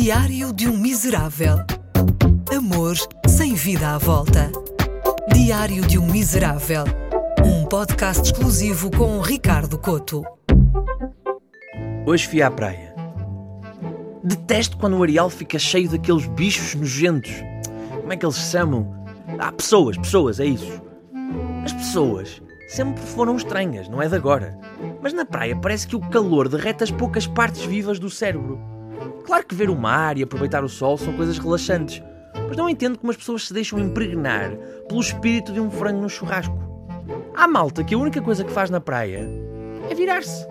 Diário de um Miserável. Amor sem vida à volta. Diário de um Miserável. Um podcast exclusivo com Ricardo Coto. Hoje fui à praia. Detesto quando o areal fica cheio daqueles bichos nojentos. Como é que eles se chamam? Ah, pessoas, pessoas, é isso. As pessoas sempre foram estranhas, não é de agora. Mas na praia parece que o calor derrete as poucas partes vivas do cérebro. Claro que ver o mar e aproveitar o sol são coisas relaxantes, mas não entendo como as pessoas se deixam impregnar pelo espírito de um frango no churrasco. Há malta que a única coisa que faz na praia é virar-se.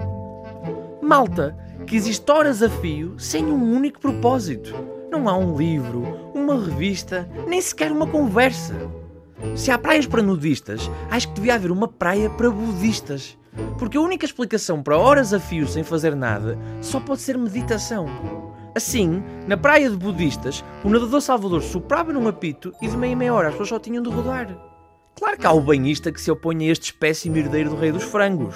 Malta que existe horas a fio sem um único propósito. Não há um livro, uma revista, nem sequer uma conversa. Se há praias para nudistas, acho que devia haver uma praia para budistas. Porque a única explicação para horas a fio sem fazer nada só pode ser meditação. Assim, na praia de budistas, o nadador Salvador soprava num apito e de meia meia hora as pessoas só tinham de rodar. Claro que há o banhista que se opõe a este espécime herdeiro do rei dos frangos.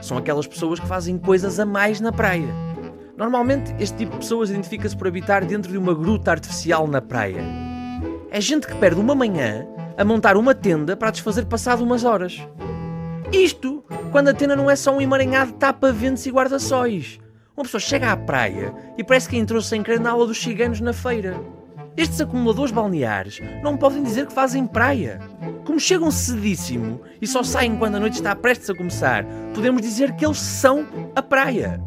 São aquelas pessoas que fazem coisas a mais na praia. Normalmente, este tipo de pessoas identifica-se por habitar dentro de uma gruta artificial na praia. É gente que perde uma manhã a montar uma tenda para desfazer passado umas horas. Isto quando a tenda não é só um emaranhado de tapa-ventos e guarda-sóis. Uma pessoa chega à praia e parece que entrou sem querer na aula dos ciganos na feira. Estes acumuladores balneares não podem dizer que fazem praia. Como chegam cedíssimo e só saem quando a noite está prestes a começar, podemos dizer que eles são a praia.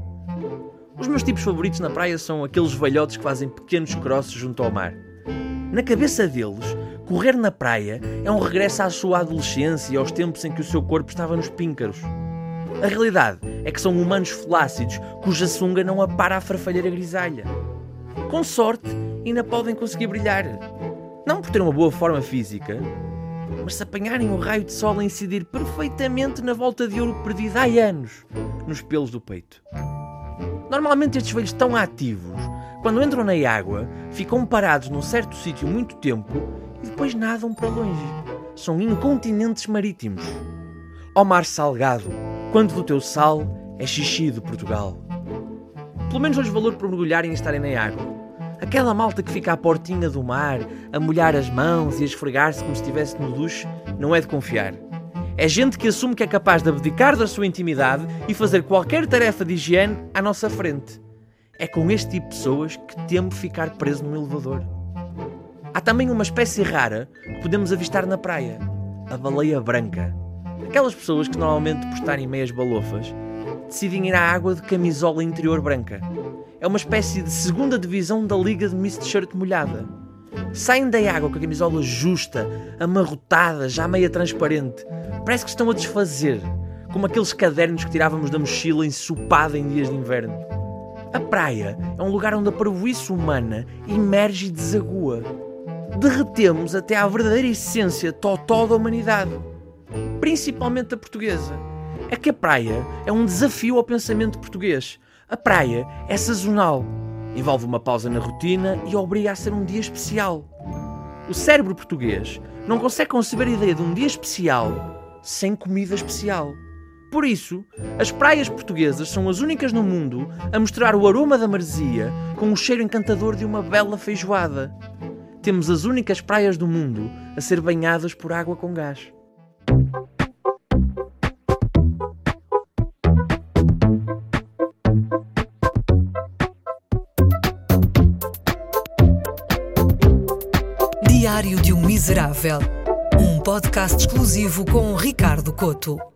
Os meus tipos favoritos na praia são aqueles velhotes que fazem pequenos crosses junto ao mar. Na cabeça deles, correr na praia é um regresso à sua adolescência e aos tempos em que o seu corpo estava nos píncaros. A realidade é que são humanos flácidos cuja sunga não apara a farfalheira grisalha. Com sorte, ainda podem conseguir brilhar. Não por ter uma boa forma física, mas se apanharem o raio de sol a incidir perfeitamente na volta de ouro perdida há anos nos pelos do peito. Normalmente estes velhos tão ativos, quando entram na água, ficam parados num certo sítio muito tempo e depois nadam para longe. São incontinentes marítimos. Ó mar salgado, quanto do teu sal é xixi de Portugal. Pelo menos hoje valor por mergulharem e estarem na água. Aquela malta que fica à portinha do mar, a molhar as mãos e a esfregar-se como se estivesse no duche, não é de confiar. É gente que assume que é capaz de abdicar da sua intimidade e fazer qualquer tarefa de higiene à nossa frente. É com este tipo de pessoas que temo ficar preso num elevador. Há também uma espécie rara que podemos avistar na praia: a baleia branca. Aquelas pessoas que normalmente, por estarem meias balofas, decidem ir à água de camisola interior branca. É uma espécie de segunda divisão da liga de Miss T-shirt molhada. Saem da água com a camisola justa, amarrotada, já meia transparente. Parece que estão a desfazer, como aqueles cadernos que tirávamos da mochila ensopada em dias de inverno. A praia é um lugar onde a parvoíce humana emerge e desagua. Derretemos até à verdadeira essência totó da humanidade, principalmente a portuguesa. É que a praia é um desafio ao pensamento português. A praia é sazonal, envolve uma pausa na rotina e obriga a ser um dia especial. O cérebro português não consegue conceber a ideia de um dia especial sem comida especial. Por isso, as praias portuguesas são as únicas no mundo a mostrar o aroma da maresia com o cheiro encantador de uma bela feijoada. Temos as únicas praias do mundo a ser banhadas por água com gás. Diário de um Miserável. Um podcast exclusivo com Ricardo Coto.